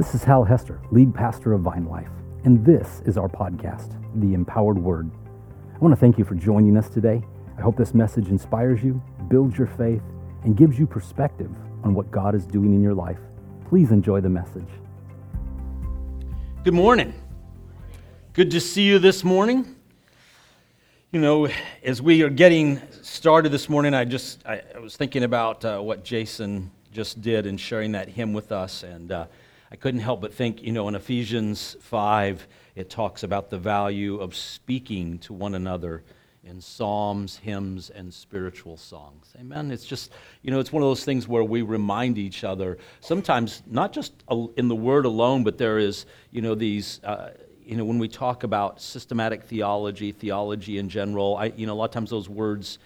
This is Hal Hester, lead pastor of Vine Life, and this is our podcast, The Empowered Word. I want to thank you for joining us today. I hope this message inspires you, builds your faith, and gives you perspective on what God is doing in your life. Please enjoy the message. Good morning. Good to see you this morning. You know, as we are getting started this morning, I just I, I was thinking about uh, what Jason just did in sharing that hymn with us, and uh, I couldn't help but think, you know, in Ephesians five, it talks about the value of speaking to one another in psalms, hymns, and spiritual songs. Amen. It's just, you know, it's one of those things where we remind each other, sometimes not just in the word alone, but there is, you know, these. Uh, you know, when we talk about systematic theology, theology in general, I, you know, a lot of times those words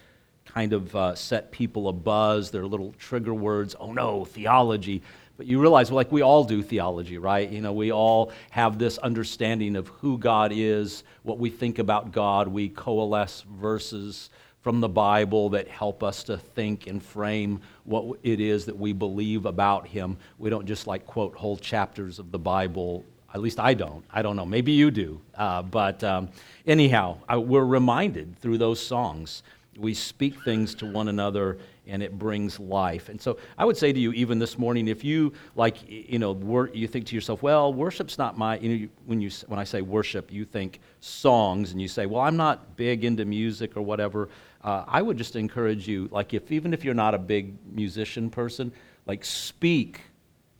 kind of uh, set people a buzz. They're little trigger words. Oh no, theology. But you realize, like we all do theology, right? You know, we all have this understanding of who God is, what we think about God. We coalesce verses from the Bible that help us to think and frame what it is that we believe about Him. We don't just like quote whole chapters of the Bible. At least I don't. I don't know. Maybe you do. Uh, but um, anyhow, I, we're reminded through those songs. We speak things to one another and it brings life. And so I would say to you, even this morning, if you like, you know, wor- you think to yourself, well, worship's not my, you know, when, you, when I say worship, you think songs, and you say, well, I'm not big into music or whatever. Uh, I would just encourage you, like, if even if you're not a big musician person, like, speak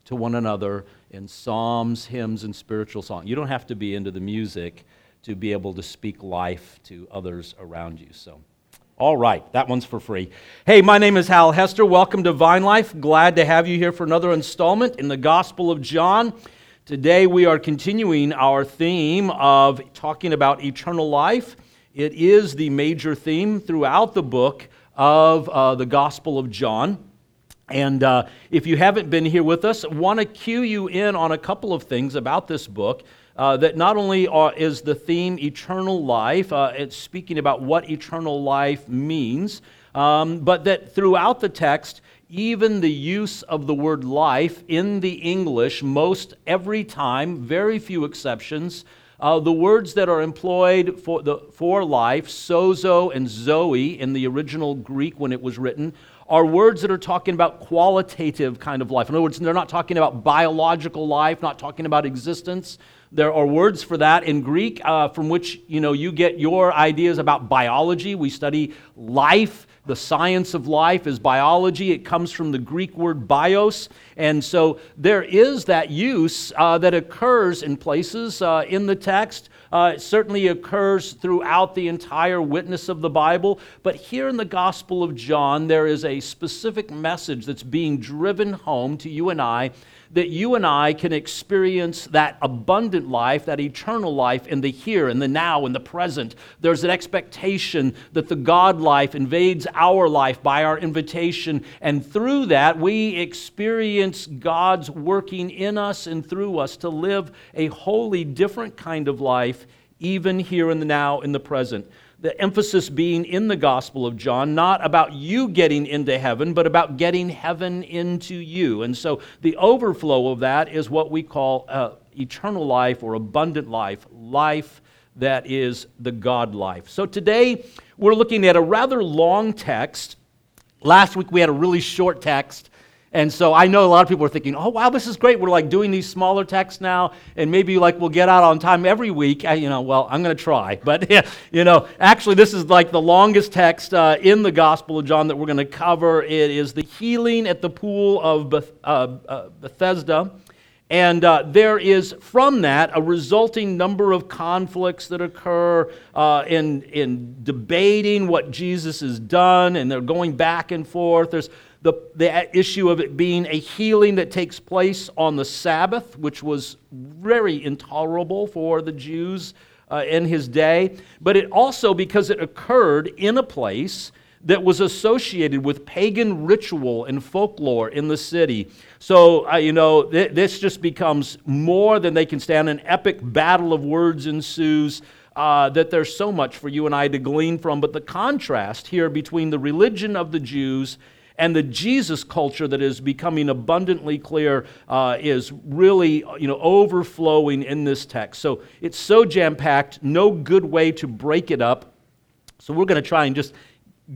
to one another in psalms, hymns, and spiritual songs. You don't have to be into the music to be able to speak life to others around you. So. All right, that one's for free. Hey, my name is Hal Hester. Welcome to Vine Life. Glad to have you here for another installment in the Gospel of John. Today we are continuing our theme of talking about eternal life. It is the major theme throughout the book of uh, the Gospel of John. And uh, if you haven't been here with us, want to cue you in on a couple of things about this book uh, that not only are, is the theme eternal life, uh, it's speaking about what eternal life means, um, but that throughout the text, even the use of the word life in the English, most every time, very few exceptions, uh, the words that are employed for, the, for life, sozo and zoe in the original Greek when it was written, are words that are talking about qualitative kind of life. In other words, they're not talking about biological life, not talking about existence. There are words for that in Greek uh, from which you know you get your ideas about biology. We study life. The science of life is biology. It comes from the Greek word bios. And so there is that use uh, that occurs in places uh, in the text. Uh, it certainly occurs throughout the entire witness of the Bible. But here in the Gospel of John, there is a specific message that's being driven home to you and I that you and I can experience that abundant life, that eternal life in the here, in the now, in the present. There's an expectation that the God life invades our life by our invitation, and through that, we experience God's working in us and through us to live a wholly different kind of life, even here in the now, in the present the emphasis being in the Gospel of John, not about you getting into heaven, but about getting heaven into you. And so the overflow of that is what we call uh, eternal life or abundant life, life that is the God life. So today we're looking at a rather long text. Last week we had a really short text. And so I know a lot of people are thinking, oh, wow, this is great. We're like doing these smaller texts now, and maybe like we'll get out on time every week. I, you know, well, I'm going to try. But, you know, actually, this is like the longest text uh, in the Gospel of John that we're going to cover. It is the healing at the pool of Beth, uh, uh, Bethesda. And uh, there is from that a resulting number of conflicts that occur uh, in, in debating what Jesus has done, and they're going back and forth. There's the, the issue of it being a healing that takes place on the Sabbath, which was very intolerable for the Jews uh, in his day, but it also because it occurred in a place that was associated with pagan ritual and folklore in the city. So, uh, you know, th- this just becomes more than they can stand. An epic battle of words ensues. Uh, that there's so much for you and I to glean from. But the contrast here between the religion of the Jews and the Jesus culture that is becoming abundantly clear uh, is really you know, overflowing in this text. So it's so jam packed, no good way to break it up. So we're going to try and just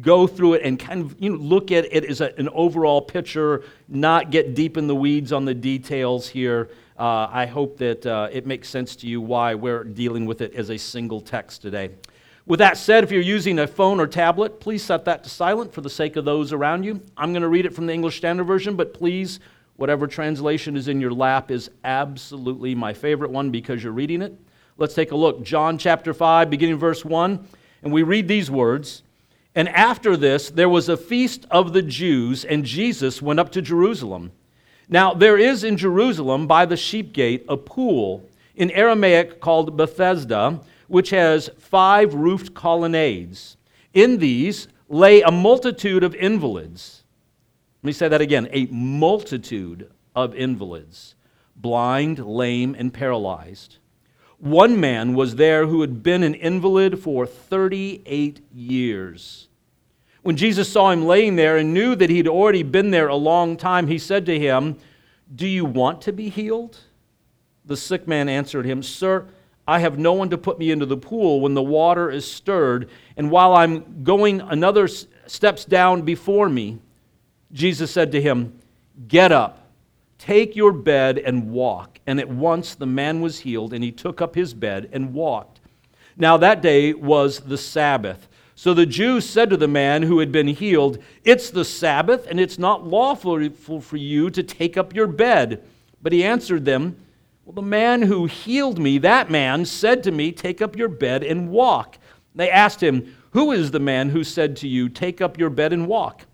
go through it and kind of you know, look at it as a, an overall picture, not get deep in the weeds on the details here. Uh, I hope that uh, it makes sense to you why we're dealing with it as a single text today. With that said, if you're using a phone or tablet, please set that to silent for the sake of those around you. I'm going to read it from the English Standard Version, but please, whatever translation is in your lap is absolutely my favorite one because you're reading it. Let's take a look. John chapter 5, beginning verse 1, and we read these words. And after this, there was a feast of the Jews, and Jesus went up to Jerusalem. Now, there is in Jerusalem by the sheep gate a pool, in Aramaic called Bethesda, which has five roofed colonnades. In these lay a multitude of invalids. Let me say that again a multitude of invalids, blind, lame, and paralyzed. One man was there who had been an invalid for 38 years. When Jesus saw him laying there and knew that he'd already been there a long time, he said to him, Do you want to be healed? The sick man answered him, Sir, I have no one to put me into the pool when the water is stirred, and while I'm going another steps down before me. Jesus said to him, Get up, take your bed, and walk. And at once the man was healed, and he took up his bed and walked. Now that day was the Sabbath. So the Jews said to the man who had been healed, It's the Sabbath, and it's not lawful for you to take up your bed. But he answered them, Well, the man who healed me, that man, said to me, Take up your bed and walk. They asked him, Who is the man who said to you, Take up your bed and walk?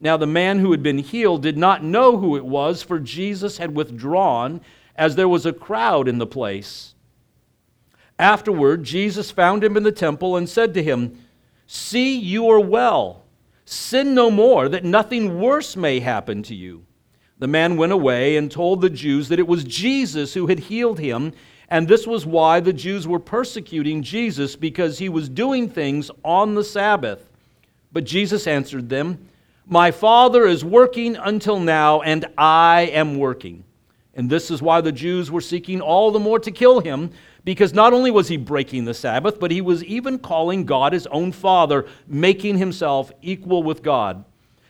Now the man who had been healed did not know who it was, for Jesus had withdrawn as there was a crowd in the place. Afterward, Jesus found him in the temple and said to him, See, you are well. Sin no more, that nothing worse may happen to you. The man went away and told the Jews that it was Jesus who had healed him, and this was why the Jews were persecuting Jesus, because he was doing things on the Sabbath. But Jesus answered them, My Father is working until now, and I am working. And this is why the Jews were seeking all the more to kill him, because not only was he breaking the Sabbath, but he was even calling God his own Father, making himself equal with God.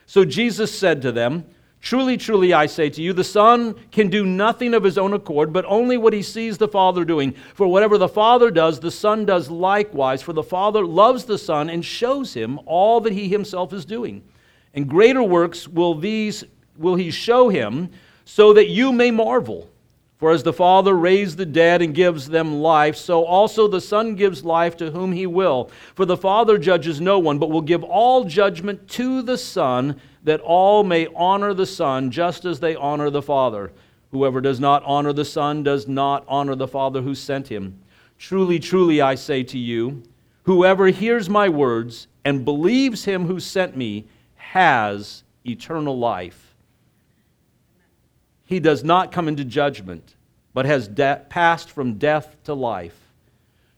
So Jesus said to them, Truly, truly, I say to you, the Son can do nothing of his own accord, but only what he sees the Father doing. For whatever the Father does, the Son does likewise. For the Father loves the Son and shows him all that he himself is doing. And greater works will these will he show him so that you may marvel. For as the Father raised the dead and gives them life, so also the Son gives life to whom he will. For the Father judges no one, but will give all judgment to the Son, that all may honor the Son just as they honor the Father. Whoever does not honor the Son does not honor the Father who sent him. Truly, truly, I say to you, whoever hears my words and believes him who sent me has eternal life he does not come into judgment, but has de- passed from death to life.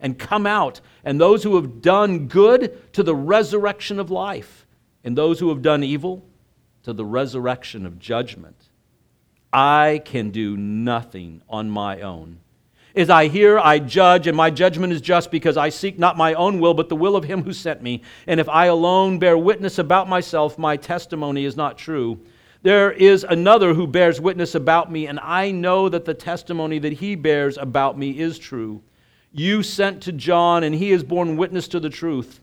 and come out, and those who have done good to the resurrection of life, and those who have done evil to the resurrection of judgment. I can do nothing on my own. As I hear, I judge, and my judgment is just because I seek not my own will, but the will of him who sent me. And if I alone bear witness about myself, my testimony is not true. There is another who bears witness about me, and I know that the testimony that he bears about me is true. You sent to John, and he has borne witness to the truth.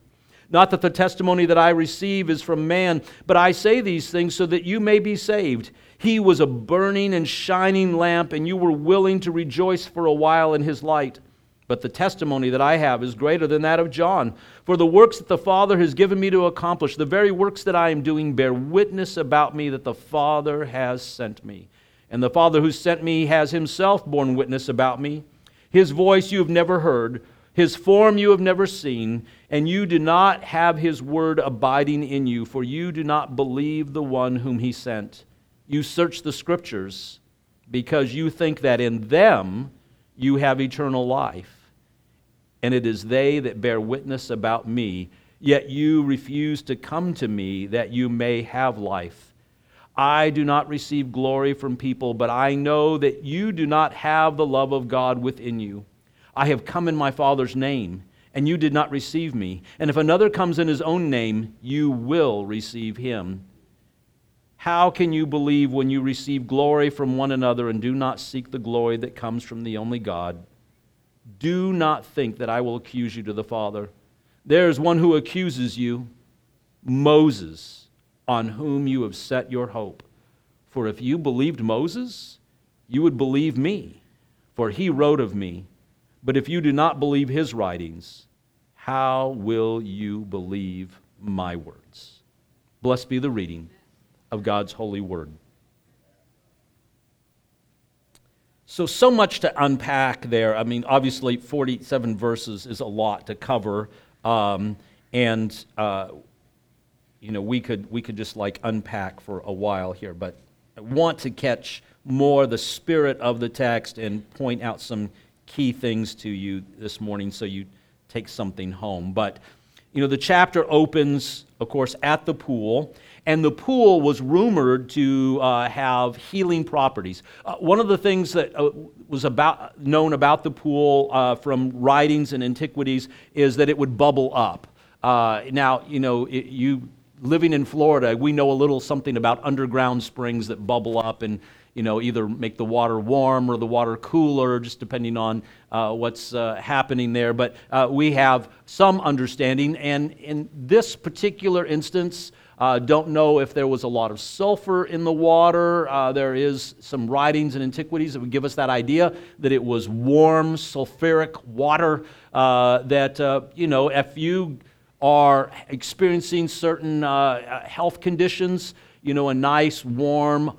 Not that the testimony that I receive is from man, but I say these things so that you may be saved. He was a burning and shining lamp, and you were willing to rejoice for a while in his light. But the testimony that I have is greater than that of John. For the works that the Father has given me to accomplish, the very works that I am doing, bear witness about me that the Father has sent me. and the Father who sent me has himself borne witness about me. His voice you have never heard, his form you have never seen, and you do not have his word abiding in you, for you do not believe the one whom he sent. You search the scriptures because you think that in them you have eternal life, and it is they that bear witness about me, yet you refuse to come to me that you may have life. I do not receive glory from people, but I know that you do not have the love of God within you. I have come in my Father's name, and you did not receive me. And if another comes in his own name, you will receive him. How can you believe when you receive glory from one another and do not seek the glory that comes from the only God? Do not think that I will accuse you to the Father. There is one who accuses you, Moses on whom you have set your hope. For if you believed Moses, you would believe me, for he wrote of me. But if you do not believe his writings, how will you believe my words? Blessed be the reading of God's holy word. So, so much to unpack there. I mean, obviously, 47 verses is a lot to cover. Um, and uh, you know, we could, we could just like unpack for a while here, but I want to catch more the spirit of the text and point out some key things to you this morning so you take something home. But, you know, the chapter opens, of course, at the pool, and the pool was rumored to uh, have healing properties. Uh, one of the things that uh, was about, known about the pool uh, from writings and antiquities is that it would bubble up. Uh, now, you know, it, you living in Florida, we know a little something about underground springs that bubble up and you know either make the water warm or the water cooler, just depending on uh, what's uh, happening there. But uh, we have some understanding, and in this particular instance. Uh, don't know if there was a lot of sulfur in the water. Uh, there is some writings and antiquities that would give us that idea that it was warm, sulfuric water. Uh, that, you know, if you are experiencing certain uh, health conditions, you know, a nice warm,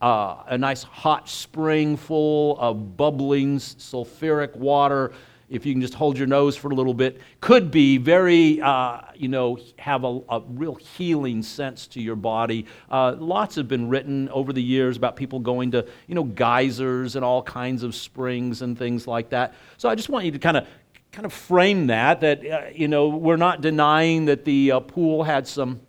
uh, a nice hot spring full of bubbling sulfuric water, if you can just hold your nose for a little bit, could be very, uh, you know, have a, a, real healing sense to your body. Uh, lots have been written over the years about people going to, you know, geysers and all kinds of springs and things like that. So I just want you to kind of kind of frame that, that, uh, you know, we're not denying that the uh, pool had some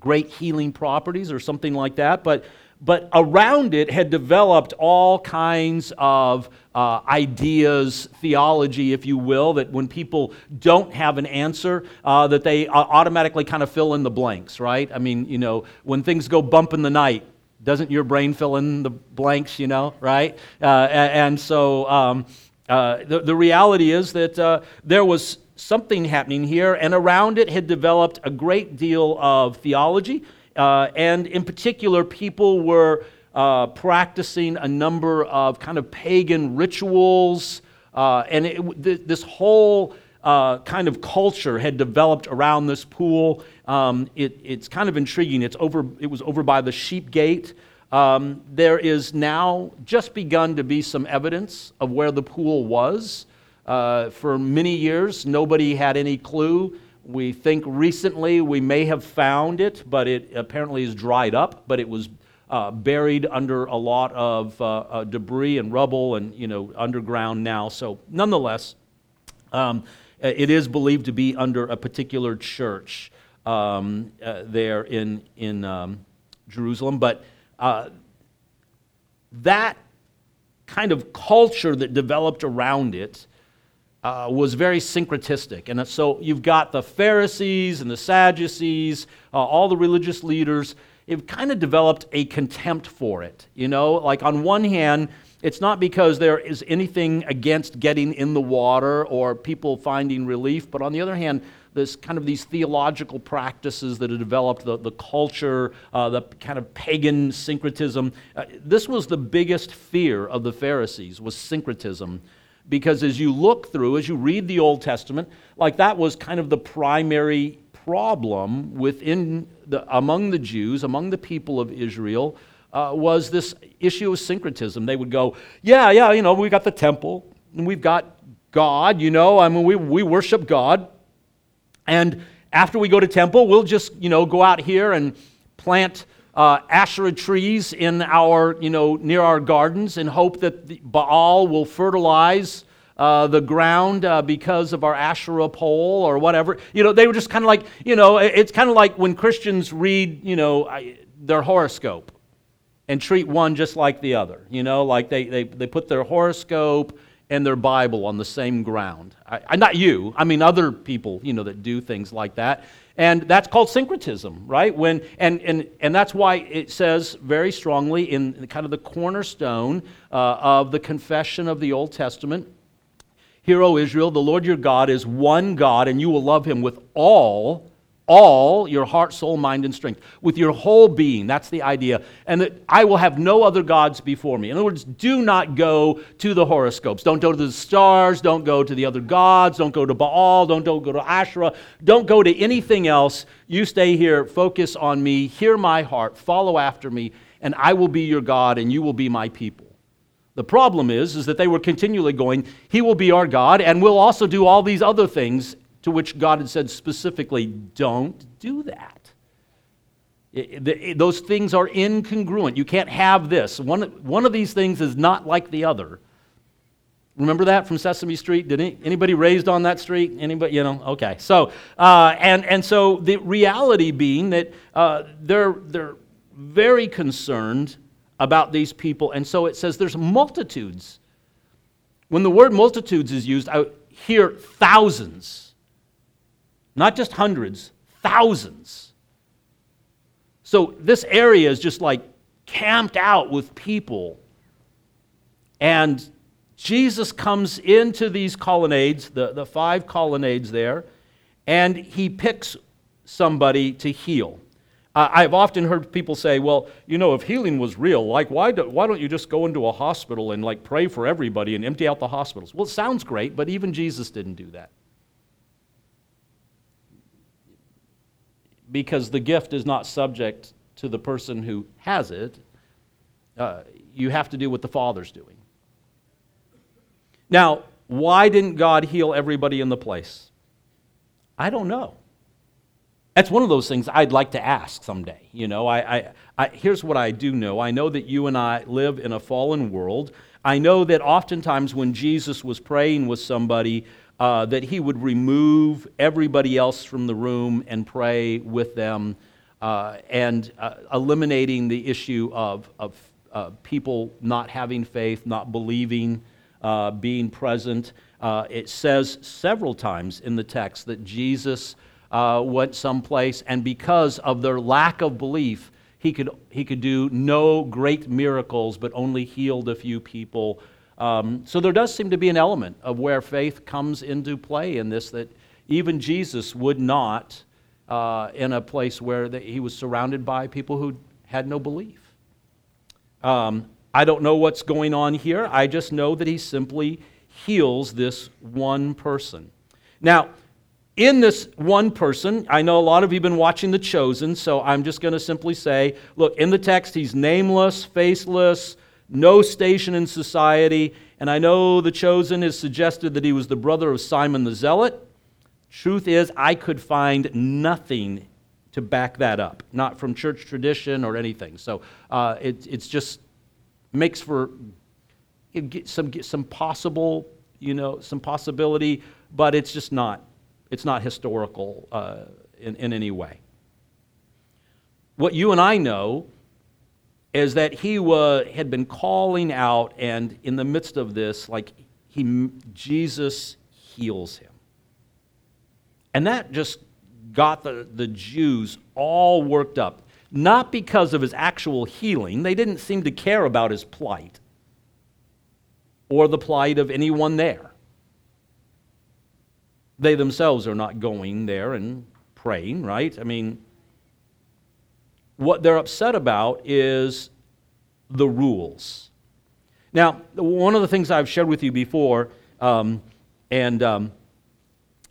great healing properties or something like that, but, but around it had developed all kinds of uh, ideas, theology, if you will, that when people don't have an answer, uh, that they uh, automatically kind of fill in the blanks, right? I mean, you know, when things go bump in the night, doesn't your brain fill in the blanks, you know, right? Uh, and so, um, uh, the, the reality is that uh, there was something happening here, and around it had developed a great deal of theology. Uh, and in particular, people were uh, practicing a number of kind of pagan rituals. Uh, and it, th- this whole kind of culture had developed around this pool. Um, it, it's kind of intriguing. It's over, it was over by the sheep gate. Um, there is now just begun to be some evidence of where the pool was. Uh, for many years, nobody had any clue. We think recently we may have found it, but it apparently is dried up, but it was uh, buried under a lot of uh, uh debris and rubble and, you know, underground now. So, nonetheless, um, it is believed to be under a particular church um, uh, there in, in um, Jerusalem. But uh, that kind of culture that developed around it uh, was very syncretistic. And so you've got the Pharisees and the Sadducees, uh, all the religious leaders, have kind of developed a contempt for it. You know, like on one hand, it's not because there is anything against getting in the water or people finding relief, but on the other hand, this kind of these theological practices that have developed, the, the culture, uh, the kind of pagan syncretism. Uh, this was the biggest fear of the Pharisees was syncretism. Because as you look through, as you read the Old Testament, like that was kind of the primary problem within the, among the Jews, among the people of Israel. uh, was this issue of syncretism. They would go, yeah, yeah, you know, we got the temple, and we've got God, you know, I mean, we, we worship God. And after we go to temple, we'll just, you know, go out here and plant uh, Asherah trees in our, you know, near our gardens and hope that Baal will fertilize uh, the ground uh, because of our Asherah pole or whatever. You know, they were just kind of like, you know, it's kind of like when Christians read, you know, their horoscope and treat one just like the other. You know, like they, they, they put their horoscope and their Bible on the same ground. I, not you, I mean other people, you know, that do things like that. And that's called syncretism, right? When, and, and, and that's why it says very strongly in kind of the cornerstone uh, of the confession of the Old Testament Hear, O Israel, the Lord your God is one God, and you will love him with all, all your heart, soul, mind, and strength, with your whole being. That's the idea. And that I will have no other gods before me. In other words, do not go to the horoscopes. Don't go to the stars. Don't go to the other gods. Don't go to Baal. Don't, go to Asherah. Don't go to anything else. You stay here, focus on me, hear my heart, follow after me, and I will be your God, and you will be my people. The problem is, is that they were continually going, He will be our God, and we'll also do all these other things to which God had said specifically, don't do that. It, it, those things are incongruent. You can't have this. One, one of these things is not like the other. Remember that from Sesame Street? Did any, anybody raised on that street? Anybody? You know? Okay. So, uh, and and so the reality being that uh, they're they're very concerned about these people. And so it says there's multitudes. When the word multitudes is used, I hear thousands, not just hundreds, thousands. So this area is just like camped out with people. And Jesus comes into these colonnades, the, the five colonnades there, and he picks somebody to heal. I've often heard people say, well, you know, if healing was real, like, why, do, why don't you just go into a hospital and, like, pray for everybody and empty out the hospitals? Well, it sounds great, but even Jesus didn't do that. Because the gift is not subject to the person who has it. Uh, you have to do what the Father's doing. Now, why didn't God heal everybody in the place? I don't know. That's one of those things I'd like to ask someday. You know, I, I, I, here's what I do know I know that you and I live in a fallen world. I know that oftentimes when Jesus was praying with somebody, uh, that he would remove everybody else from the room and pray with them, uh, and uh, eliminating the issue of, of uh, people not having faith, not believing, uh, being present. It says several times in the text that Jesus went someplace, and because of their lack of belief, he could, he could do no great miracles, but only healed a few people. Um, so there does seem to be an element of where faith comes into play in this that even Jesus would not, uh, in a place where the, he was surrounded by people who had no belief. Um, I don't know what's going on here. I just know that he simply heals this one person. Now, in this one person, I know a lot of you have been watching The Chosen, so I'm just going to simply say look, in the text, he's nameless, faceless, no station in society. And I know The Chosen has suggested that he was the brother of Simon the Zealot. Truth is, I could find nothing to back that up, not from church tradition or anything. So uh, it, it's just makes for some, some possible, you know, some possibility, but it's just not it's not historical uh, in, in any way. What you and I know is that he was, had been calling out, and in the midst of this, like he, Jesus heals him. And that just got the, the Jews all worked up. Not because of his actual healing, they didn't seem to care about his plight or the plight of anyone there. They themselves are not going there and praying, right? I mean, what they're upset about is the rules. Now, one of the things I've shared with you before, um, and um,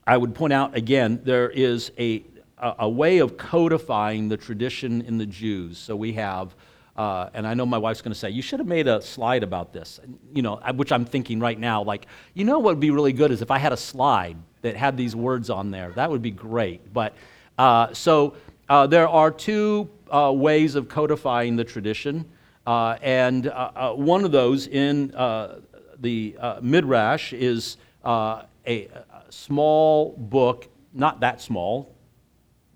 I would point out again, there is a, a, way of codifying the tradition in the Jews. So we have Uh, and I know my wife's going to say, you should have made a slide about this, you know, which I'm thinking right now, like, you know what would be really good is if I had a slide that had these words on there. That would be great. But uh, so uh, there are two uh, ways of codifying the tradition. Uh, and uh, one of those in the Midrash is a, a small book, not that small,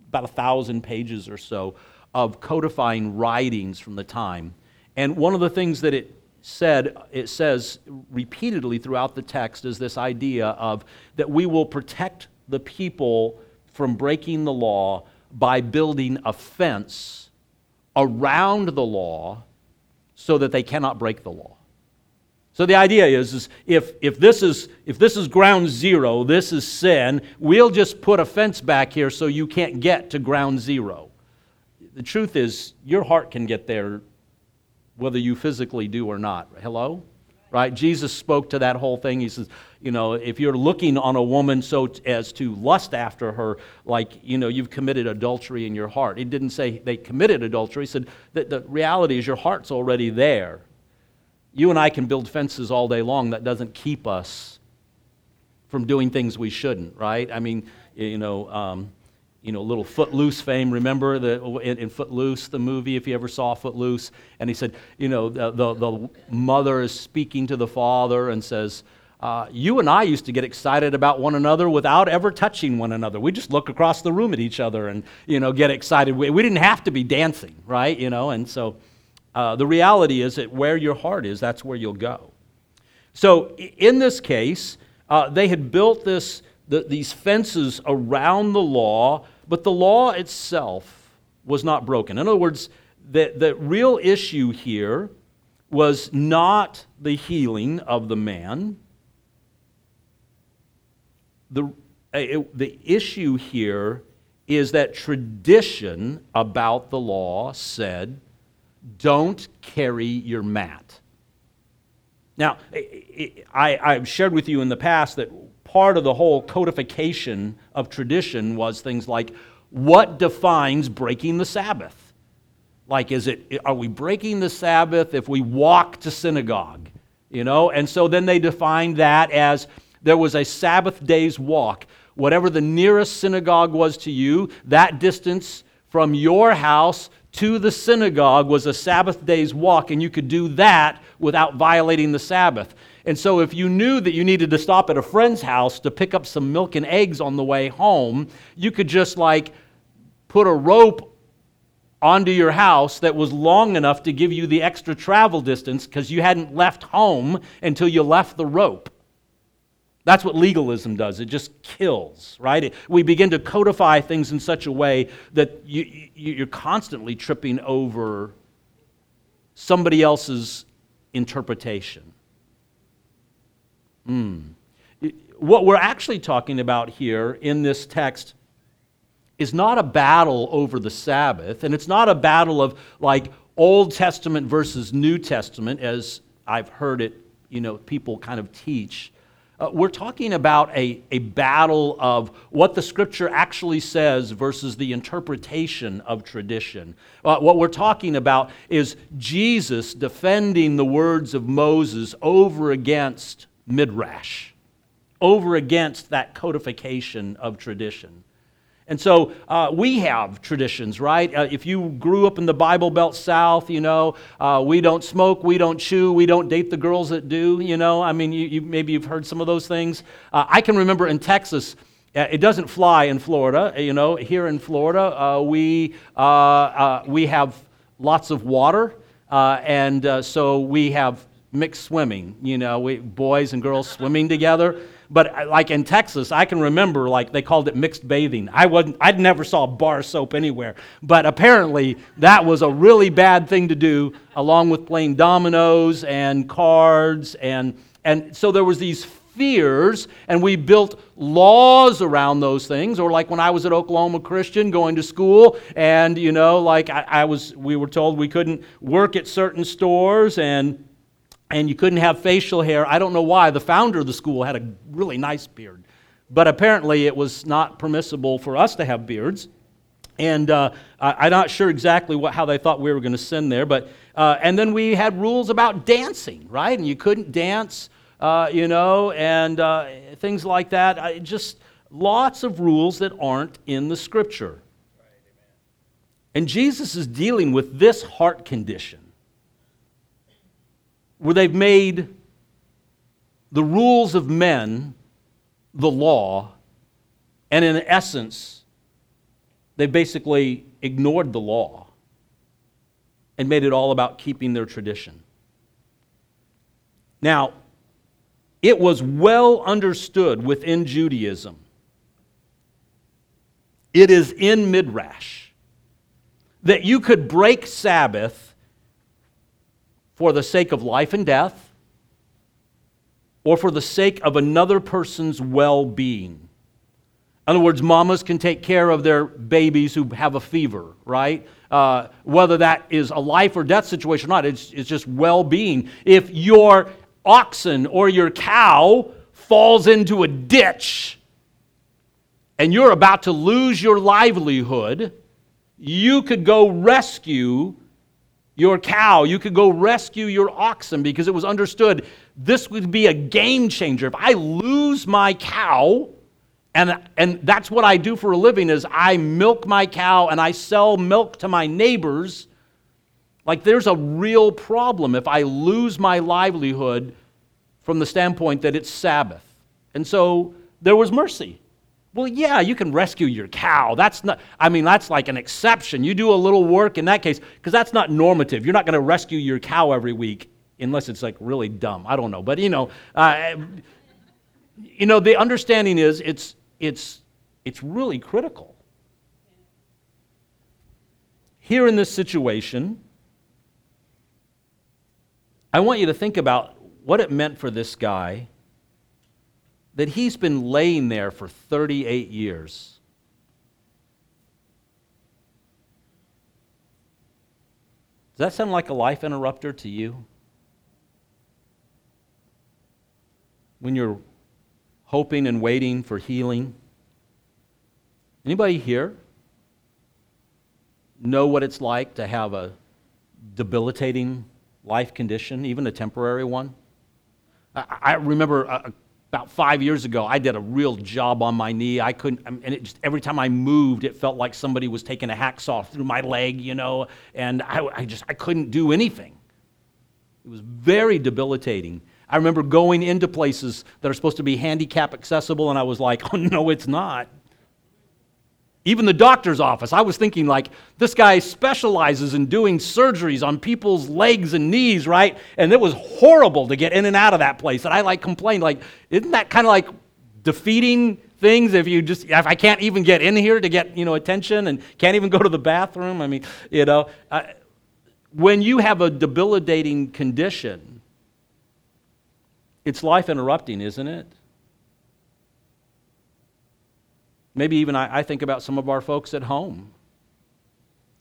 about a thousand pages or so, of codifying writings from the time. And one of the things that it said, it says repeatedly throughout the text, is this idea of that we will protect the people from breaking the law by building a fence around the law so that they cannot break the law. So the idea is, is if, if, this is, if this is ground zero, this is sin, we'll just put a fence back here so you can't get to ground zero the truth is, your heart can get there whether you physically do or not. Hello? Right? Jesus spoke to that whole thing. He says, you know, if you're looking on a woman so as to lust after her, like, you know, you've committed adultery in your heart. He didn't say they committed adultery. He said that the reality is your heart's already there. You and I can build fences all day long. That doesn't keep us from doing things we shouldn't, right? I mean, you know, um, you know, little Footloose fame. Remember the, in, in, Footloose, the movie, if you ever saw Footloose? And he said, you know, the, the, the mother is speaking to the father and says, uh, You and I used to get excited about one another without ever touching one another. We just look across the room at each other and, you know, get excited. We, we didn't have to be dancing, right? You know, and so uh, the reality is that where your heart is, that's where you'll go. So in this case, uh, they had built this the, these fences around the law, but the law itself was not broken. In other words, the, the real issue here was not the healing of the man. The, eh, it, the issue here is that tradition about the law said, don't carry your mat. Now, eh, eh, I, have shared with you in the past that part of the whole codification of tradition was things like what defines breaking the Sabbath? Like, is it, are we breaking the Sabbath if we walk to synagogue? You know, and so then they defined that as there was a Sabbath day's walk. Whatever the nearest synagogue was to you, that distance from your house to the synagogue was a Sabbath day's walk, and you could do that without violating the Sabbath. And so, if you knew that you needed to stop at a friend's house to pick up some milk and eggs on the way home, you could just like put a rope onto your house that was long enough to give you the extra travel distance because you hadn't left home until you left the rope. That's what legalism does. It just kills, right? It, we begin to codify things in such a way that you, you, are constantly tripping over somebody else's interpretation. Mm. What we're actually talking about here in this text is not a battle over the Sabbath, and it's not a battle of like Old Testament versus New Testament, as I've heard it, you know, people kind of teach. Uh, we're talking about a, a battle of what the scripture actually says versus the interpretation of tradition. Uh, what we're talking about is Jesus defending the words of Moses over against midrash over against that codification of tradition. And so uh, we have traditions, right? Uh, if you grew up in the Bible Belt South, you know, uh, we don't smoke, we don't chew, we don't date the girls that do, you know. I mean, you, you maybe you've heard some of those things. Uh, I can remember in Texas, uh, it doesn't fly in Florida, you know. Here in Florida, uh, we, we have lots of water, and so we have mixed swimming, you know, we, boys and girls swimming together. But uh, like in Texas, I can remember like they called it mixed bathing. I wasn't, I'd never saw bar soap anywhere. But apparently that was a really bad thing to do, along with playing dominoes and cards. And, and so there was these fears, and we built laws around those things. Or like when I was at Oklahoma Christian going to school, and you know, like I, I was, we were told we couldn't work at certain stores and and you couldn't have facial hair. I don't know why. The founder of the school had a really nice beard. But apparently, it was not permissible for us to have beards. And uh, I'm not sure exactly what, how they thought we were going to sin there, but uh, and then we had rules about dancing, right? And you couldn't dance, uh, you know, and uh, things like that. I, just lots of rules that aren't in the Scripture. And Jesus is dealing with this heart condition where they've made the rules of men the law, and in essence, they basically ignored the law and made it all about keeping their tradition. Now, it was well understood within Judaism. It is in Midrash that you could break Sabbath for the sake of life and death or for the sake of another person's well being. In other words, mamas can take care of their babies who have a fever, right? Uh, whether that is a life or death situation or not, it's, it's just well being. If your oxen or your cow falls into a ditch and you're about to lose your livelihood, you could go rescue your cow. You could go rescue your oxen because it was understood this would be a game changer. If I lose my cow, and, and that's what I do for a living is I milk my cow and I sell milk to my neighbors. Like there's a real problem if I lose my livelihood from the standpoint that it's Sabbath. And so there was mercy. Well, yeah, you can rescue your cow. That's not, I mean, that's like an exception. You do a little work in that case, because that's not normative. You're not going to rescue your cow every week unless it's like really dumb. I don't know. But, you know, uh, you know, the understanding is it's, it's, it's really critical. Here in this situation, I want you to think about what it meant for this guy that he's been laying there for 38 years. Does that sound like a life interrupter to you? When you're hoping and waiting for healing? Anybody here know what it's like to have a debilitating life condition, even a temporary one? I, I remember a, about five years ago, I did a real job on my knee. I couldn't, and it just every time I moved, it felt like somebody was taking a hacksaw through my leg, you know, and I, I just I couldn't do anything. It was very debilitating. I remember going into places that are supposed to be handicap accessible, and I was like, oh, no, it's not. Even the doctor's office, I was thinking, like, this guy specializes in doing surgeries on people's legs and knees, right? And it was horrible to get in and out of that place. And I, like, complained, like, isn't that kind of like defeating things if you just if i can't even get in here to get you know attention and can't even go to the bathroom i mean you know I, when you have a debilitating condition it's life interrupting, isn't it? Maybe even I, I, think about some of our folks at home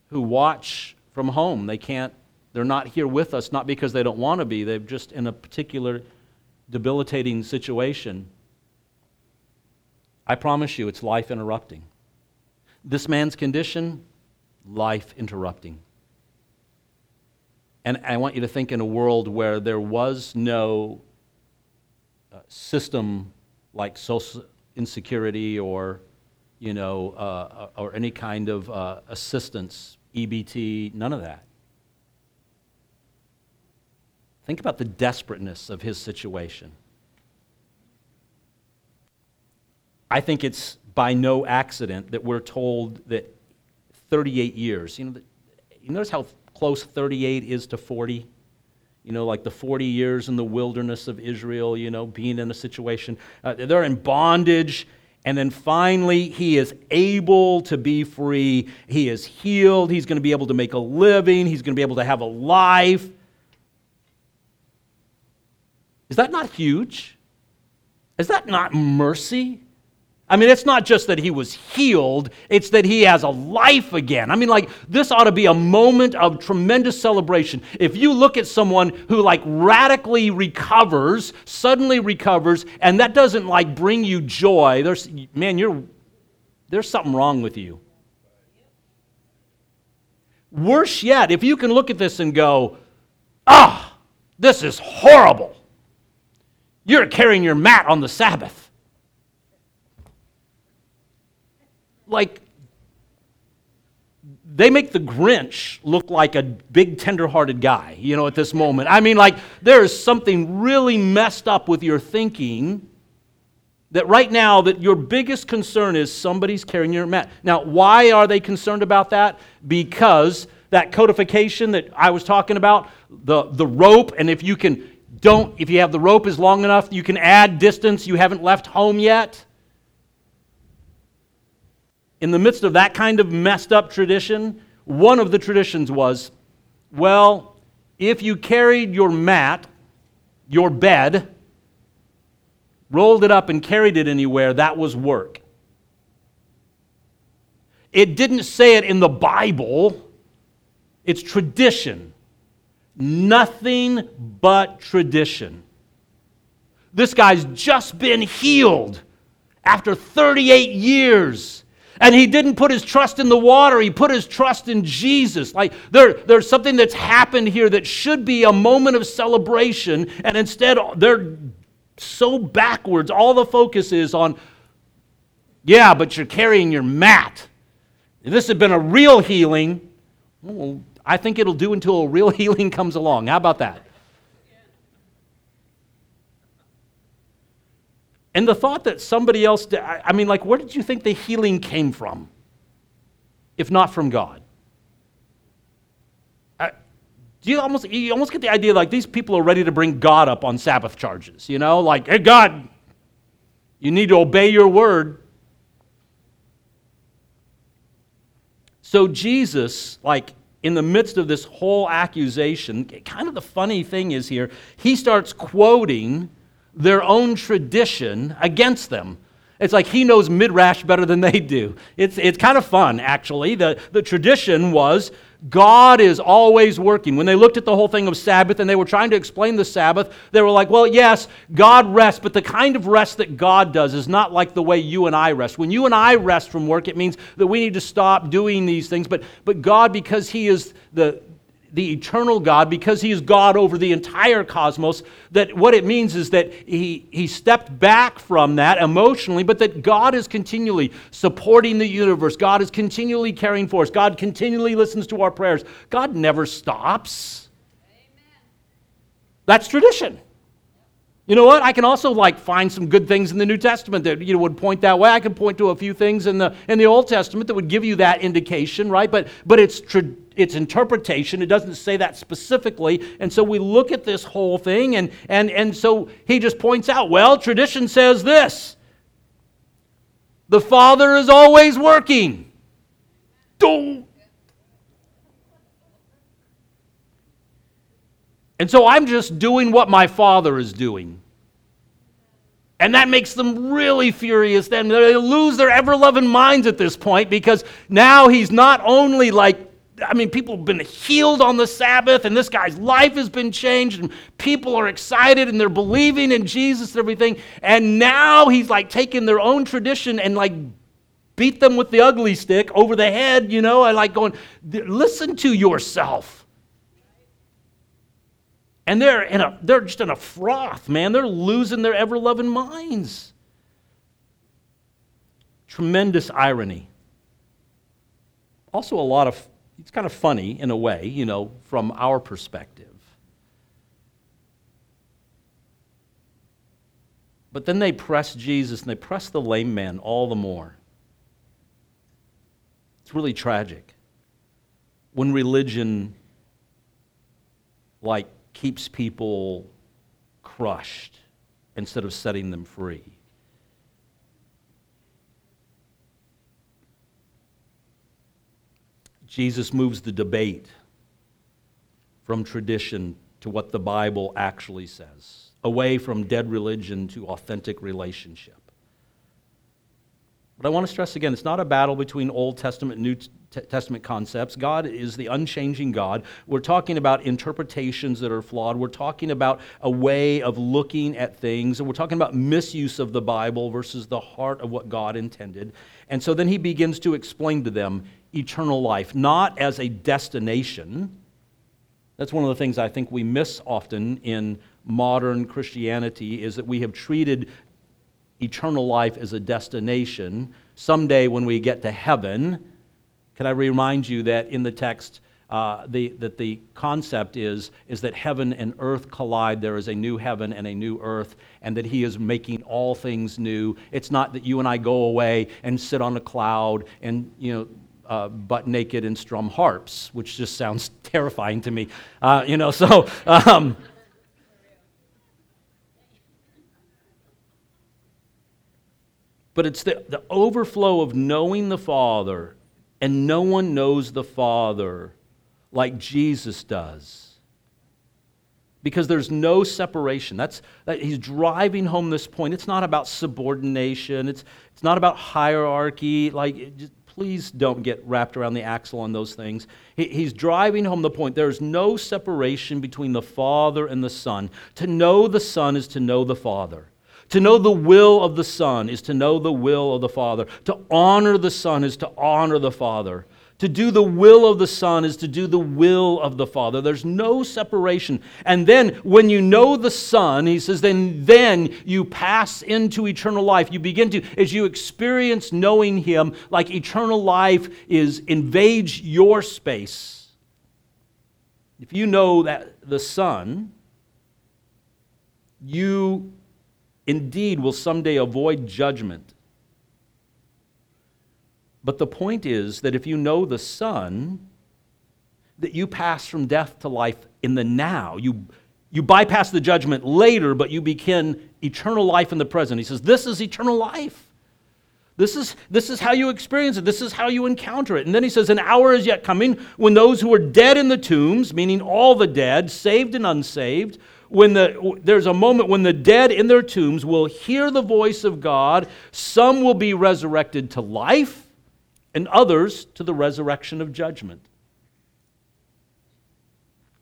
who watch from home. They can't, they're not here with us, not because they don't want to be, they're just in a particular debilitating situation. I promise you, it's life interrupting. This man's condition, life interrupting. And I want you to think in a world where there was no uh, system like social insecurity or, you know, uh, or any kind of uh, assistance, EBT, none of that. Think about the desperateness of his situation. I think it's by no accident that we're told that 38 years, you know, you notice how close 38 is to 40? you know, like the 40 years in the wilderness of Israel, you know, being in a situation. Uh, they're in bondage. And then finally, he is able to be free. He is healed. He's going to be able to make a living. He's going to be able to have a life. Is that not huge? Is that not mercy? I mean, it's not just that he was healed, it's that he has a life again. I mean, like, this ought to be a moment of tremendous celebration. If you look at someone who, like, radically recovers, suddenly recovers, and that doesn't, like, bring you joy, there's, man, you're, there's something wrong with you. Worse yet, if you can look at this and go, ah, oh, this is horrible. You're carrying your mat on the Sabbath. Like, they make the Grinch look like a big, tender-hearted guy, you know, at this moment. I mean, like, there is something really messed up with your thinking that right now that your biggest concern is somebody's carrying your mat. Now, why are they concerned about that? Because that codification that I was talking about, the, the rope, and if you can don't, if you have the rope is long enough, you can add distance, you haven't left home yet in the midst of that kind of messed up tradition, one of the traditions was well, if you carried your mat, your bed, rolled it up and carried it anywhere, that was work. It didn't say it in the Bible, it's tradition. Nothing but tradition. This guy's just been healed after 38 years. And he didn't put his trust in the water, he put his trust in Jesus. Like there, there's something that's happened here that should be a moment of celebration, and instead they're so backwards. All the focus is on, yeah, but you're carrying your mat. If this had been a real healing, well, I think it'll do until a real healing comes along. How about that? And the thought that somebody else, did, I mean, like, where did you think the healing came from? If not from God? do you almost, you almost get the idea like these people are ready to bring God up on Sabbath charges, you know? Like, hey, God, you need to obey your word. So, Jesus, like, in the midst of this whole accusation, kind of the funny thing is here, he starts quoting their own tradition against them. It's like he knows Midrash better than they do. It's, it's kind of fun, actually. The, the tradition was God is always working. When they looked at the whole thing of Sabbath and they were trying to explain the Sabbath, they were like, well, yes, God rests, but the kind of rest that God does is not like the way you and I rest. When you and I rest from work, it means that we need to stop doing these things. But, but God, because He is the, the eternal God, because he is God over the entire cosmos, that what it means is that he, he stepped back from that emotionally, but that God is continually supporting the universe. God is continually caring for us. God continually listens to our prayers. God never stops. Amen. That's tradition. You know what? I can also like find some good things in the New Testament that you know would point that way. I can point to a few things in the in the Old Testament that would give you that indication, right? But but it's tra- it's interpretation. It doesn't say that specifically. And so we look at this whole thing and and and so he just points out, well, tradition says this. The Father is always working. Don't And so I'm just doing what my father is doing. And that makes them really furious. Then they lose their ever loving minds at this point because now he's not only like, I mean, people have been healed on the Sabbath, and this guy's life has been changed, and people are excited and they're believing in Jesus and everything. And now he's like taking their own tradition and like beat them with the ugly stick over the head, you know, and like going, listen to yourself. And they're, in a, they're just in a froth, man. They're losing their ever loving minds. Tremendous irony. Also, a lot of, it's kind of funny in a way, you know, from our perspective. But then they press Jesus and they press the lame man all the more. It's really tragic when religion, like keeps people crushed instead of setting them free. Jesus moves the debate from tradition to what the Bible actually says, away from dead religion to authentic relationship. But I want to stress again it's not a battle between Old Testament, and New Testament concepts. God is the unchanging God. We're talking about interpretations that are flawed. We're talking about a way of looking at things. And we're talking about misuse of the Bible versus the heart of what God intended. And so then he begins to explain to them eternal life, not as a destination. That's one of the things I think we miss often in modern Christianity is that we have treated eternal life as a destination. Someday when we get to heaven, can I remind you that in the text, uh, the, that the concept is, is that heaven and earth collide. There is a new heaven and a new earth, and that He is making all things new. It's not that you and I go away and sit on a cloud and, you know, uh, butt naked and strum harps, which just sounds terrifying to me. Uh, you know, so. Um, but it's the, the overflow of knowing the Father, and no one knows the Father like Jesus does. Because there's no separation. That's, that, he's driving home this point. It's not about subordination, it's, it's not about hierarchy. Like, just, please don't get wrapped around the axle on those things. He, he's driving home the point. There's no separation between the Father and the Son. To know the Son is to know the Father. To know the will of the Son is to know the will of the Father. To honor the Son is to honor the Father. To do the will of the Son is to do the will of the Father. There's no separation. And then when you know the Son, he says, then, then you pass into eternal life. You begin to, as you experience knowing him, like eternal life is invades your space. If you know that the Son, you indeed will someday avoid judgment. But the point is that if you know the Son, that you pass from death to life in the now. You, you bypass the judgment later, but you begin eternal life in the present. He says, This is eternal life. This is, this is how you experience it. This is how you encounter it. And then he says, An hour is yet coming when those who are dead in the tombs, meaning all the dead, saved and unsaved, when the, there's a moment when the dead in their tombs will hear the voice of God. Some will be resurrected to life, and others to the resurrection of judgment.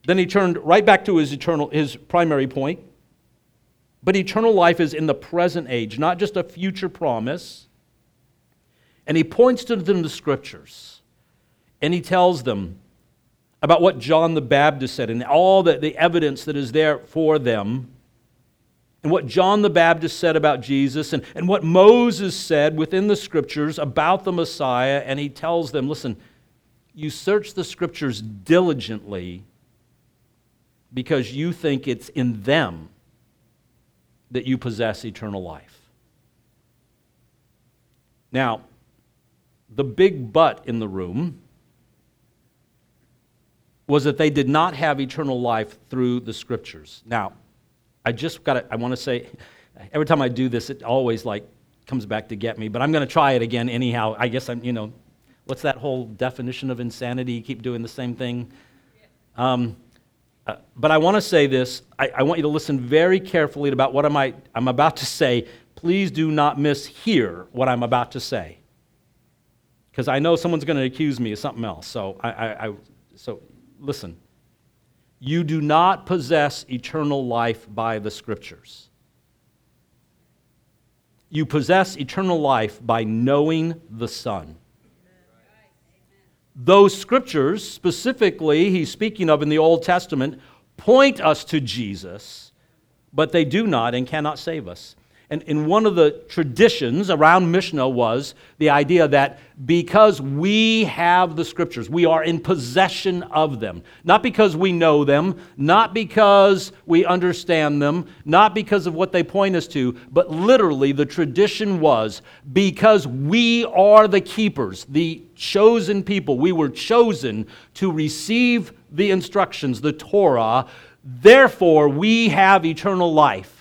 Then he turned right back to his eternal his primary point. But eternal life is in the present age, not just a future promise. And he points to them the scriptures. And he tells them about what John the Baptist said and all the, the evidence that is there for them, and what John the Baptist said about Jesus, and, and what Moses said within the scriptures about the Messiah. And he tells them, listen, you search the scriptures diligently because you think it's in them that you possess eternal life. Now, the big but in the room was that they did not have eternal life through the scriptures. Now, I just got to, I want to say, every time I do this, it always like comes back to get me, but I'm going to try it again anyhow. I guess I'm, you know, what's that whole definition of insanity? You keep doing the same thing. Um, uh, but I want to say this. I, I, want you to listen very carefully about what I, I'm about to say. Please do not mishear what I'm about to say. Because I know someone's going to accuse me of something else. So, I, I, I so listen, you do not possess eternal life by the scriptures. You possess eternal life by knowing the Son. Those scriptures, specifically, he's speaking of in the Old Testament, point us to Jesus, but they do not and cannot save us. And, and one of the traditions around Mishnah was the idea that because we have the scriptures, we are in possession of them. Not because we know them, not because we understand them, not because of what they point us to, but literally the tradition was because we are the keepers, the chosen people. We were chosen to receive the instructions, the Torah. Therefore, we have eternal life.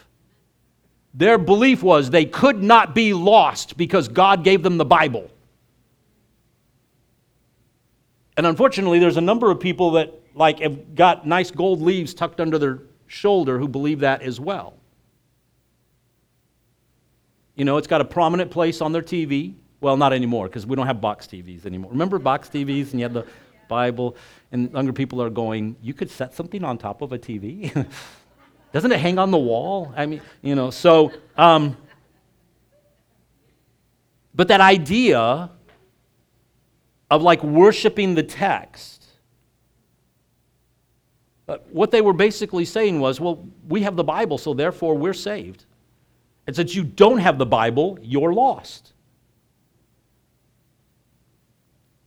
Their belief was they could not be lost because God gave them the Bible. And unfortunately, there's a number of people that like have got nice gold leaves tucked under their shoulder who believe that as well. You know, it's got a prominent place on their TV Well, not anymore because we don't have box TVs anymore. Remember box TVs and you had the Bible? And younger people are going, you could set something on top of a TV? Doesn't it hang on the wall? I mean, you know, so, um, but that idea of like worshiping the text, what they were basically saying was, well, we have the Bible, so therefore we're saved. And since you don't have the Bible, you're lost.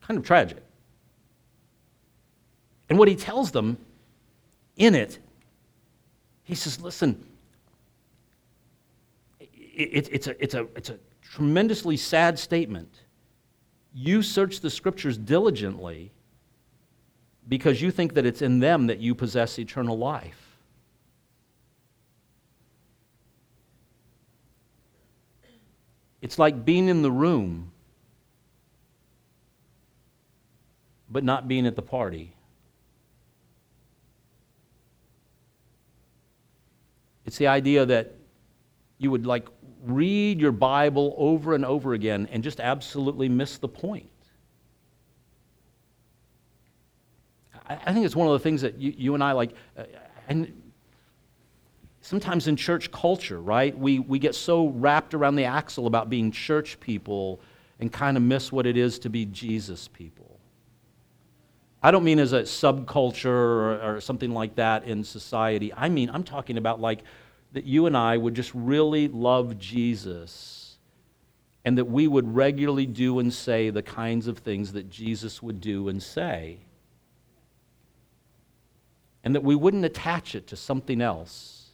Kind of tragic. And what he tells them in it, he says, listen, it, it's, a, it's, a, it's a tremendously sad statement. You search the scriptures diligently because you think that it's in them that you possess eternal life. It's like being in the room, but not being at the party. It's the idea that you would like read your Bible over and over again and just absolutely miss the point. I, think it's one of the things that you, you and I like, uh, and sometimes in church culture, right? We, we get so wrapped around the axle about being church people and kind of miss what it is to be Jesus people. I don't mean as a subculture or, or, something like that in society. I mean, I'm talking about like that you and I would just really love Jesus and that we would regularly do and say the kinds of things that Jesus would do and say. And that we wouldn't attach it to something else.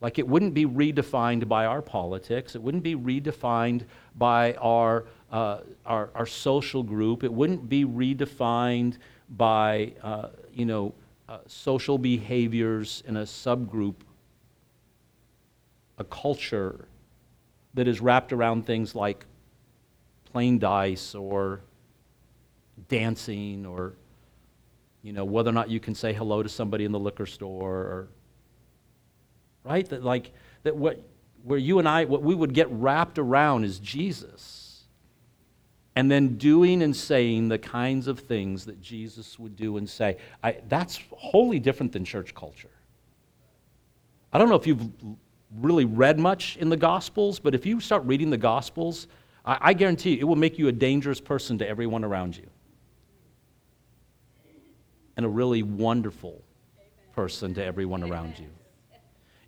Like it wouldn't be redefined by our politics, it wouldn't be redefined by our uh, our, our, social group. It wouldn't be redefined by, uh, you know, uh, social behaviors in a subgroup, a culture that is wrapped around things like playing dice or dancing or, you know, whether or not you can say hello to somebody in the liquor store or, right? That like, that what, where you and I, what we would get wrapped around is Jesus and then doing and saying the kinds of things that Jesus would do and say. I, that's wholly different than church culture. I don't know if you've really read much in the Gospels, but if you start reading the Gospels, I, I guarantee you it will make you a dangerous person to everyone around you. And a really wonderful person to everyone around you.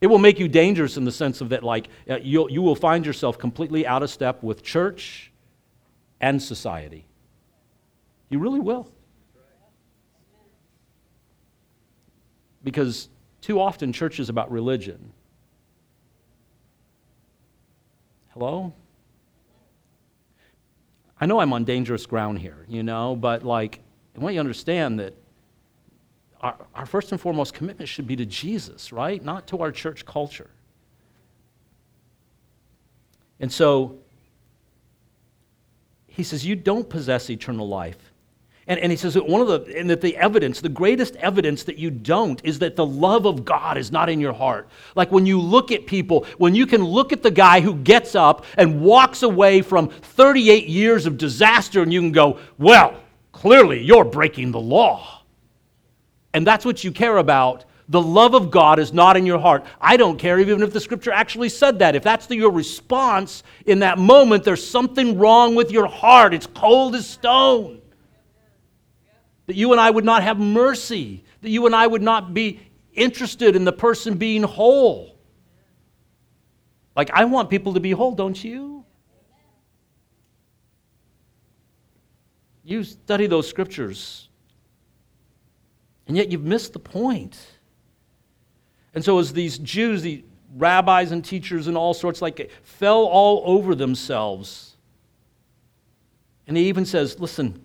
It will make you dangerous in the sense of that, like, uh, you'll, you will find yourself completely out of step with church and society. You really will. Because too often church is about religion. Hello? I know I'm on dangerous ground here, you know, but like, I want you to understand that our, our first and foremost commitment should be to Jesus, right? Not to our church culture. And so he says, You don't possess eternal life. And, and he says that one of the, and that the evidence, the greatest evidence that you don't is that the love of God is not in your heart. Like when you look at people, when you can look at the guy who gets up and walks away from 38 years of disaster and you can go, Well, clearly you're breaking the law. And that's what you care about the love of God is not in your heart. I don't care even if the scripture actually said that. If that's the, your response in that moment, there's something wrong with your heart. It's cold as stone. That you and I would not have mercy, that you and I would not be interested in the person being whole. Like, I want people to be whole, don't you? You study those scriptures, and yet you've missed the point. And so, as these Jews, the rabbis and teachers and all sorts, like, fell all over themselves. And he even says, Listen,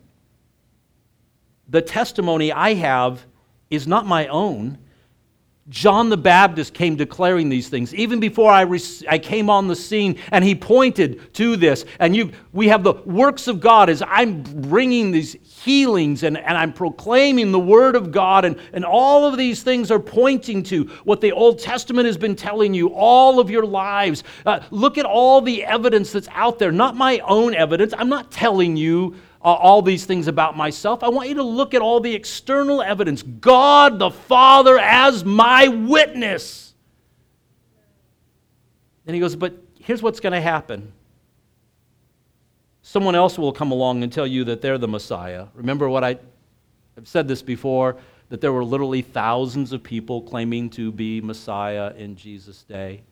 the testimony I have is not my own. John the Baptist came declaring these things even before I, re- I came on the scene, and he pointed to this. And you, we have the works of God as I'm bringing these healings and, and I'm proclaiming the Word of God, and, and all of these things are pointing to what the Old Testament has been telling you all of your lives. Uh, look at all the evidence that's out there, not my own evidence. I'm not telling you all these things about myself. I want you to look at all the external evidence. God the Father as my witness. And he goes, But here's what's going to happen. Someone else will come along and tell you that they're the Messiah. Remember what I, I've said this before that there were literally thousands of people claiming to be Messiah in Jesus' day.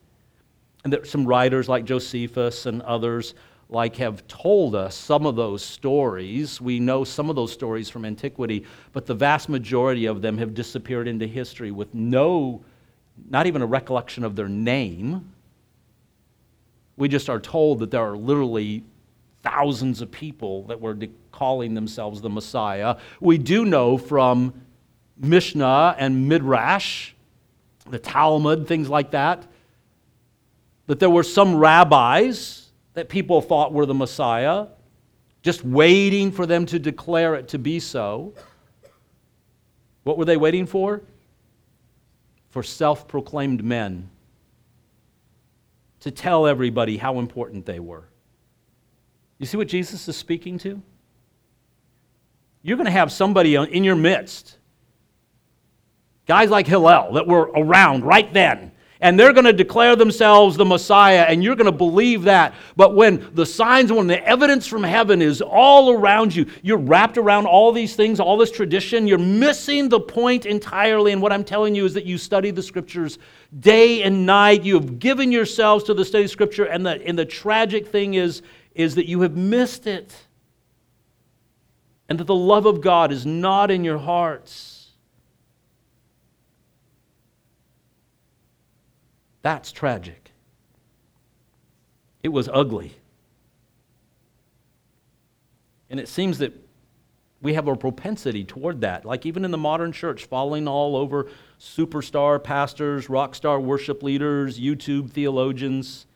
And there some writers like Josephus and others like have told us some of those stories. We know some of those stories from antiquity, but the vast majority of them have disappeared into history with no, not even a recollection of their name. We just are told that there are literally thousands of people that were calling themselves the Messiah. We do know from Mishnah and Midrash, the Talmud, things like that, that there were some rabbis that people thought were the Messiah, just waiting for them to declare it to be so. What were they waiting for? For self proclaimed men to tell everybody how important they were. You see what Jesus is speaking to? You're going to have somebody in your midst, guys like Hillel that were around right then, and they're going to declare themselves the Messiah, and you're going to believe that. But when the signs, when the evidence from heaven is all around you, you're wrapped around all these things, all this tradition, you're missing the point entirely. And what I'm telling you is that you study the scriptures day and night. You have given yourselves to the study of scripture, and the, and the tragic thing is, is that you have missed it. And that the love of God is not in your hearts. That's tragic. It was ugly. And it seems that we have a propensity toward that. Like even in the modern church, falling all over superstar pastors, rock star worship leaders, YouTube theologians,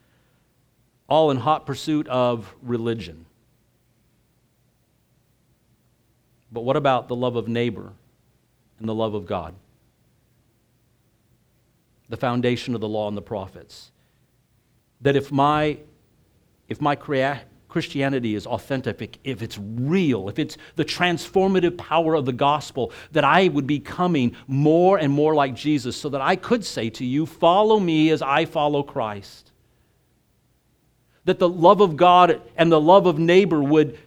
all in hot pursuit of religion. But what about the love of neighbor and the love of God? The foundation of the law and the prophets. That if my, if my Christianity is authentic, if it's real, if it's the transformative power of the gospel, that I would be coming more and more like Jesus so that I could say to you, Follow me as I follow Christ. That the love of God and the love of neighbor would,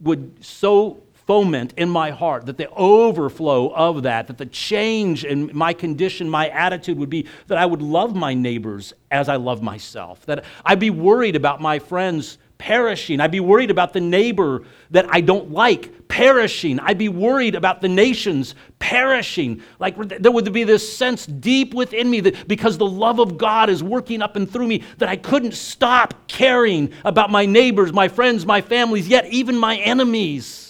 would so foment in my heart, that the overflow of that, that the change in my condition, my attitude would be that I would love my neighbors as I love myself, that I'd be worried about my friends perishing. I'd be worried about the neighbor that I don't like perishing. I'd be worried about the nations perishing. Like there would be this sense deep within me that because the love of God is working up and through me, that I couldn't stop caring about my neighbors, my friends, my families, yet even my enemies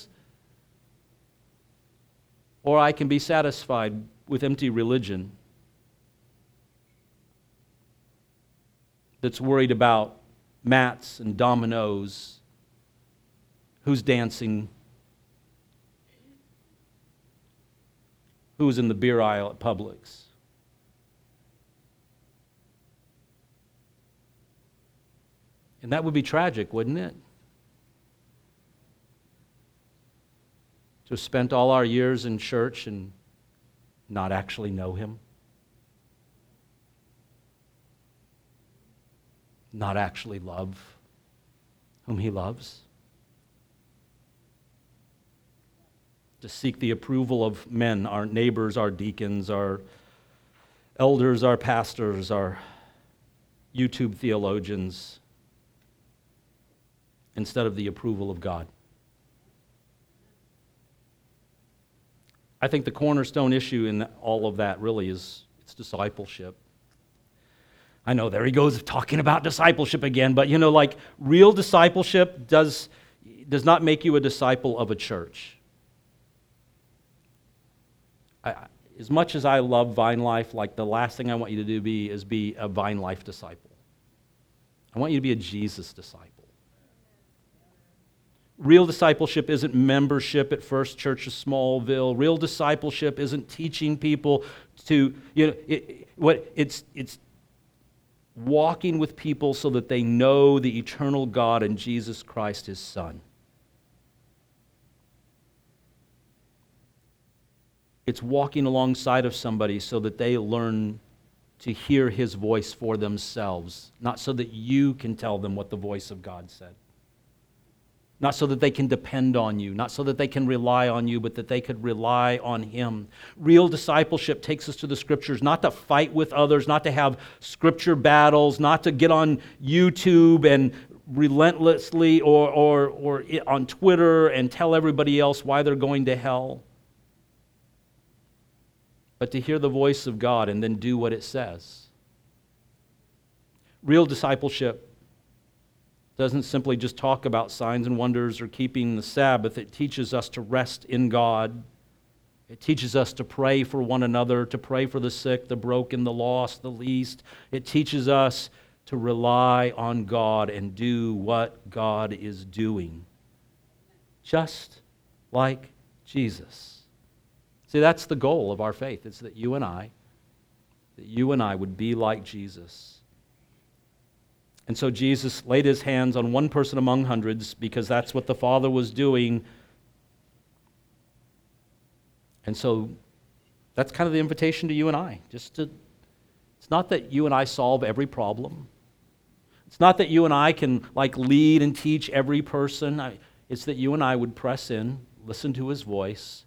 or I can be satisfied with empty religion that's worried about mats and dominoes, who's dancing, who's in the beer aisle at Publix. And that would be tragic, wouldn't it? Have spent all our years in church and not actually know Him? Not actually love whom He loves? To seek the approval of men, our neighbors, our deacons, our elders, our pastors, our YouTube theologians, instead of the approval of God. I think the cornerstone issue in all of that really is it's discipleship. I know there he goes talking about discipleship again, but you know, like real discipleship does, does not make you a disciple of a church. I, as much as I love VineLife, like the last thing I want you to do be is be a VineLife disciple. I want you to be a Jesus disciple. Real discipleship isn't membership at First Church of Smallville. Real discipleship isn't teaching people to, you know, it, what it's it's walking with people so that they know the eternal God and Jesus Christ, his Son. It's walking alongside of somebody so that they learn to hear his voice for themselves, not so that you can tell them what the voice of God said. Not so that they can depend on you, not so that they can rely on you, but that they could rely on Him. Real discipleship takes us to the Scriptures, not to fight with others, not to have Scripture battles, not to get on YouTube and relentlessly or, or, or on Twitter and tell everybody else why they're going to hell, but to hear the voice of God and then do what it says. Real discipleship doesn't simply just talk about signs and wonders or keeping the Sabbath. It teaches us to rest in God. It teaches us to pray for one another, to pray for the sick, the broken, the lost, the least. It teaches us to rely on God and do what God is doing, just like Jesus. See, that's the goal of our faith. It's that you and I, that you and I would be like Jesus. And so Jesus laid his hands on one person among hundreds because that's what the Father was doing. And so that's kind of the invitation to you and I. Just to it's not that you and I solve every problem. It's not that you and I can like lead and teach every person. It's that you and I would press in, listen to his voice,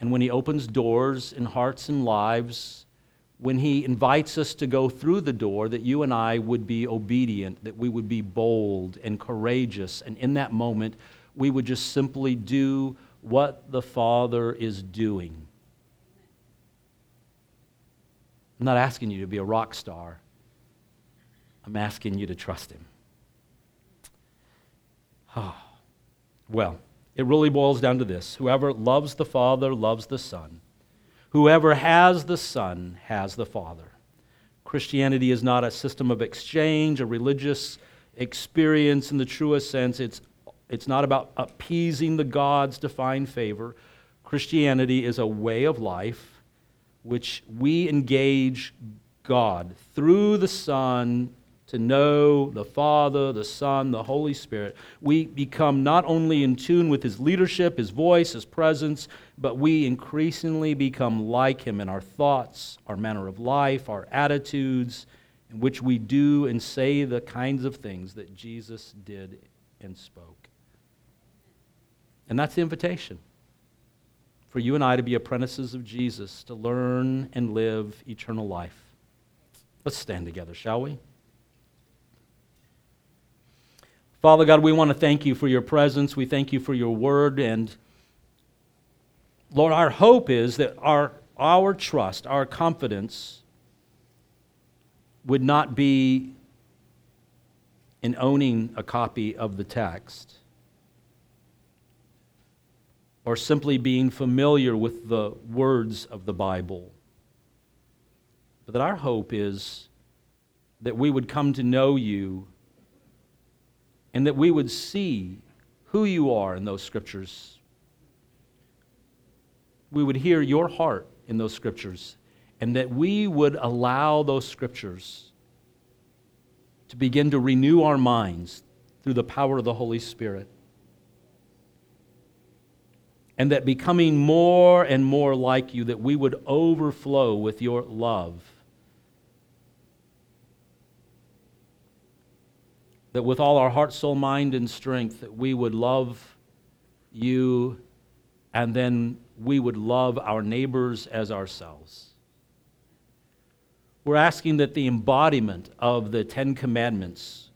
and when he opens doors in hearts and lives, when he invites us to go through the door, that you and I would be obedient, that we would be bold and courageous. And in that moment, we would just simply do what the Father is doing. I'm not asking you to be a rock star, I'm asking you to trust Him. Oh. Well, it really boils down to this whoever loves the Father loves the Son. Whoever has the Son has the Father. Christianity is not a system of exchange, a religious experience in the truest sense. It's, it's not about appeasing the gods to find favor. Christianity is a way of life which we engage God through the Son to know the Father, the Son, the Holy Spirit, we become not only in tune with His leadership, His voice, His presence, but we increasingly become like Him in our thoughts, our manner of life, our attitudes, in which we do and say the kinds of things that Jesus did and spoke. And that's the invitation for you and I to be apprentices of Jesus, to learn and live eternal life. Let's stand together, shall we? Father God, we want to thank you for your presence. We thank you for your word. And Lord, our hope is that our, our trust, our confidence would not be in owning a copy of the text or simply being familiar with the words of the Bible, but that our hope is that we would come to know you and that we would see who you are in those scriptures. We would hear your heart in those scriptures, and that we would allow those scriptures to begin to renew our minds through the power of the Holy Spirit. And that becoming more and more like you, that we would overflow with your love that with all our heart, soul, mind, and strength, that we would love you and then we would love our neighbors as ourselves. We're asking that the embodiment of the Ten Commandments,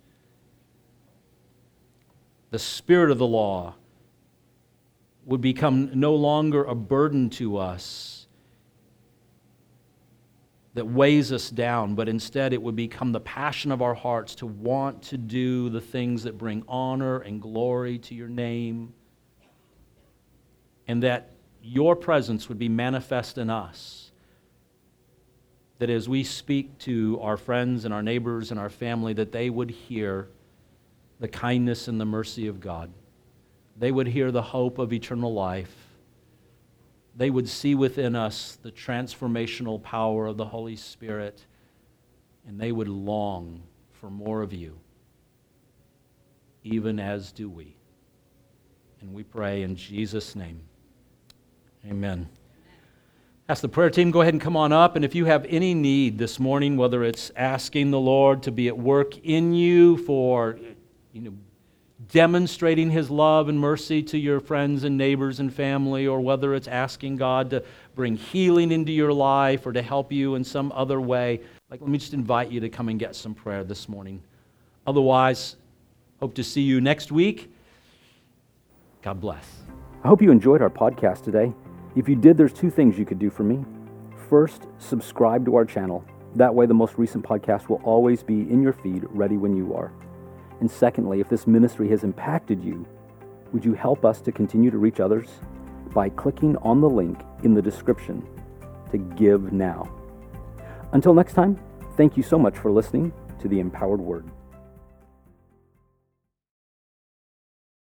the spirit of the law, would become no longer a burden to us that weighs us down, but instead it would become the passion of our hearts to want to do the things that bring honor and glory to your name, and that your presence would be manifest in us that as we speak to our friends and our neighbors and our family, that they would hear the kindness and the mercy of God. They would hear the hope of eternal life. They would see within us the transformational power of the Holy Spirit, and they would long for more of you, even as do we. And we pray in Jesus' name. Amen. Ask the prayer team, go ahead and come on up. And if you have any need this morning, whether it's asking the Lord to be at work in you for you know, demonstrating his love and mercy to your friends and neighbors and family, or whether it's asking God to bring healing into your life or to help you in some other way, like let me just invite you to come and get some prayer this morning. Otherwise, hope to see you next week. God bless. I hope you enjoyed our podcast today. If you did, there's two things you could do for me. First, subscribe to our channel. That way, the most recent podcast will always be in your feed, ready when you are. And secondly, if this ministry has impacted you, would you help us to continue to reach others by clicking on the link in the description to give now? Until next time, thank you so much for listening to the Empowered Word.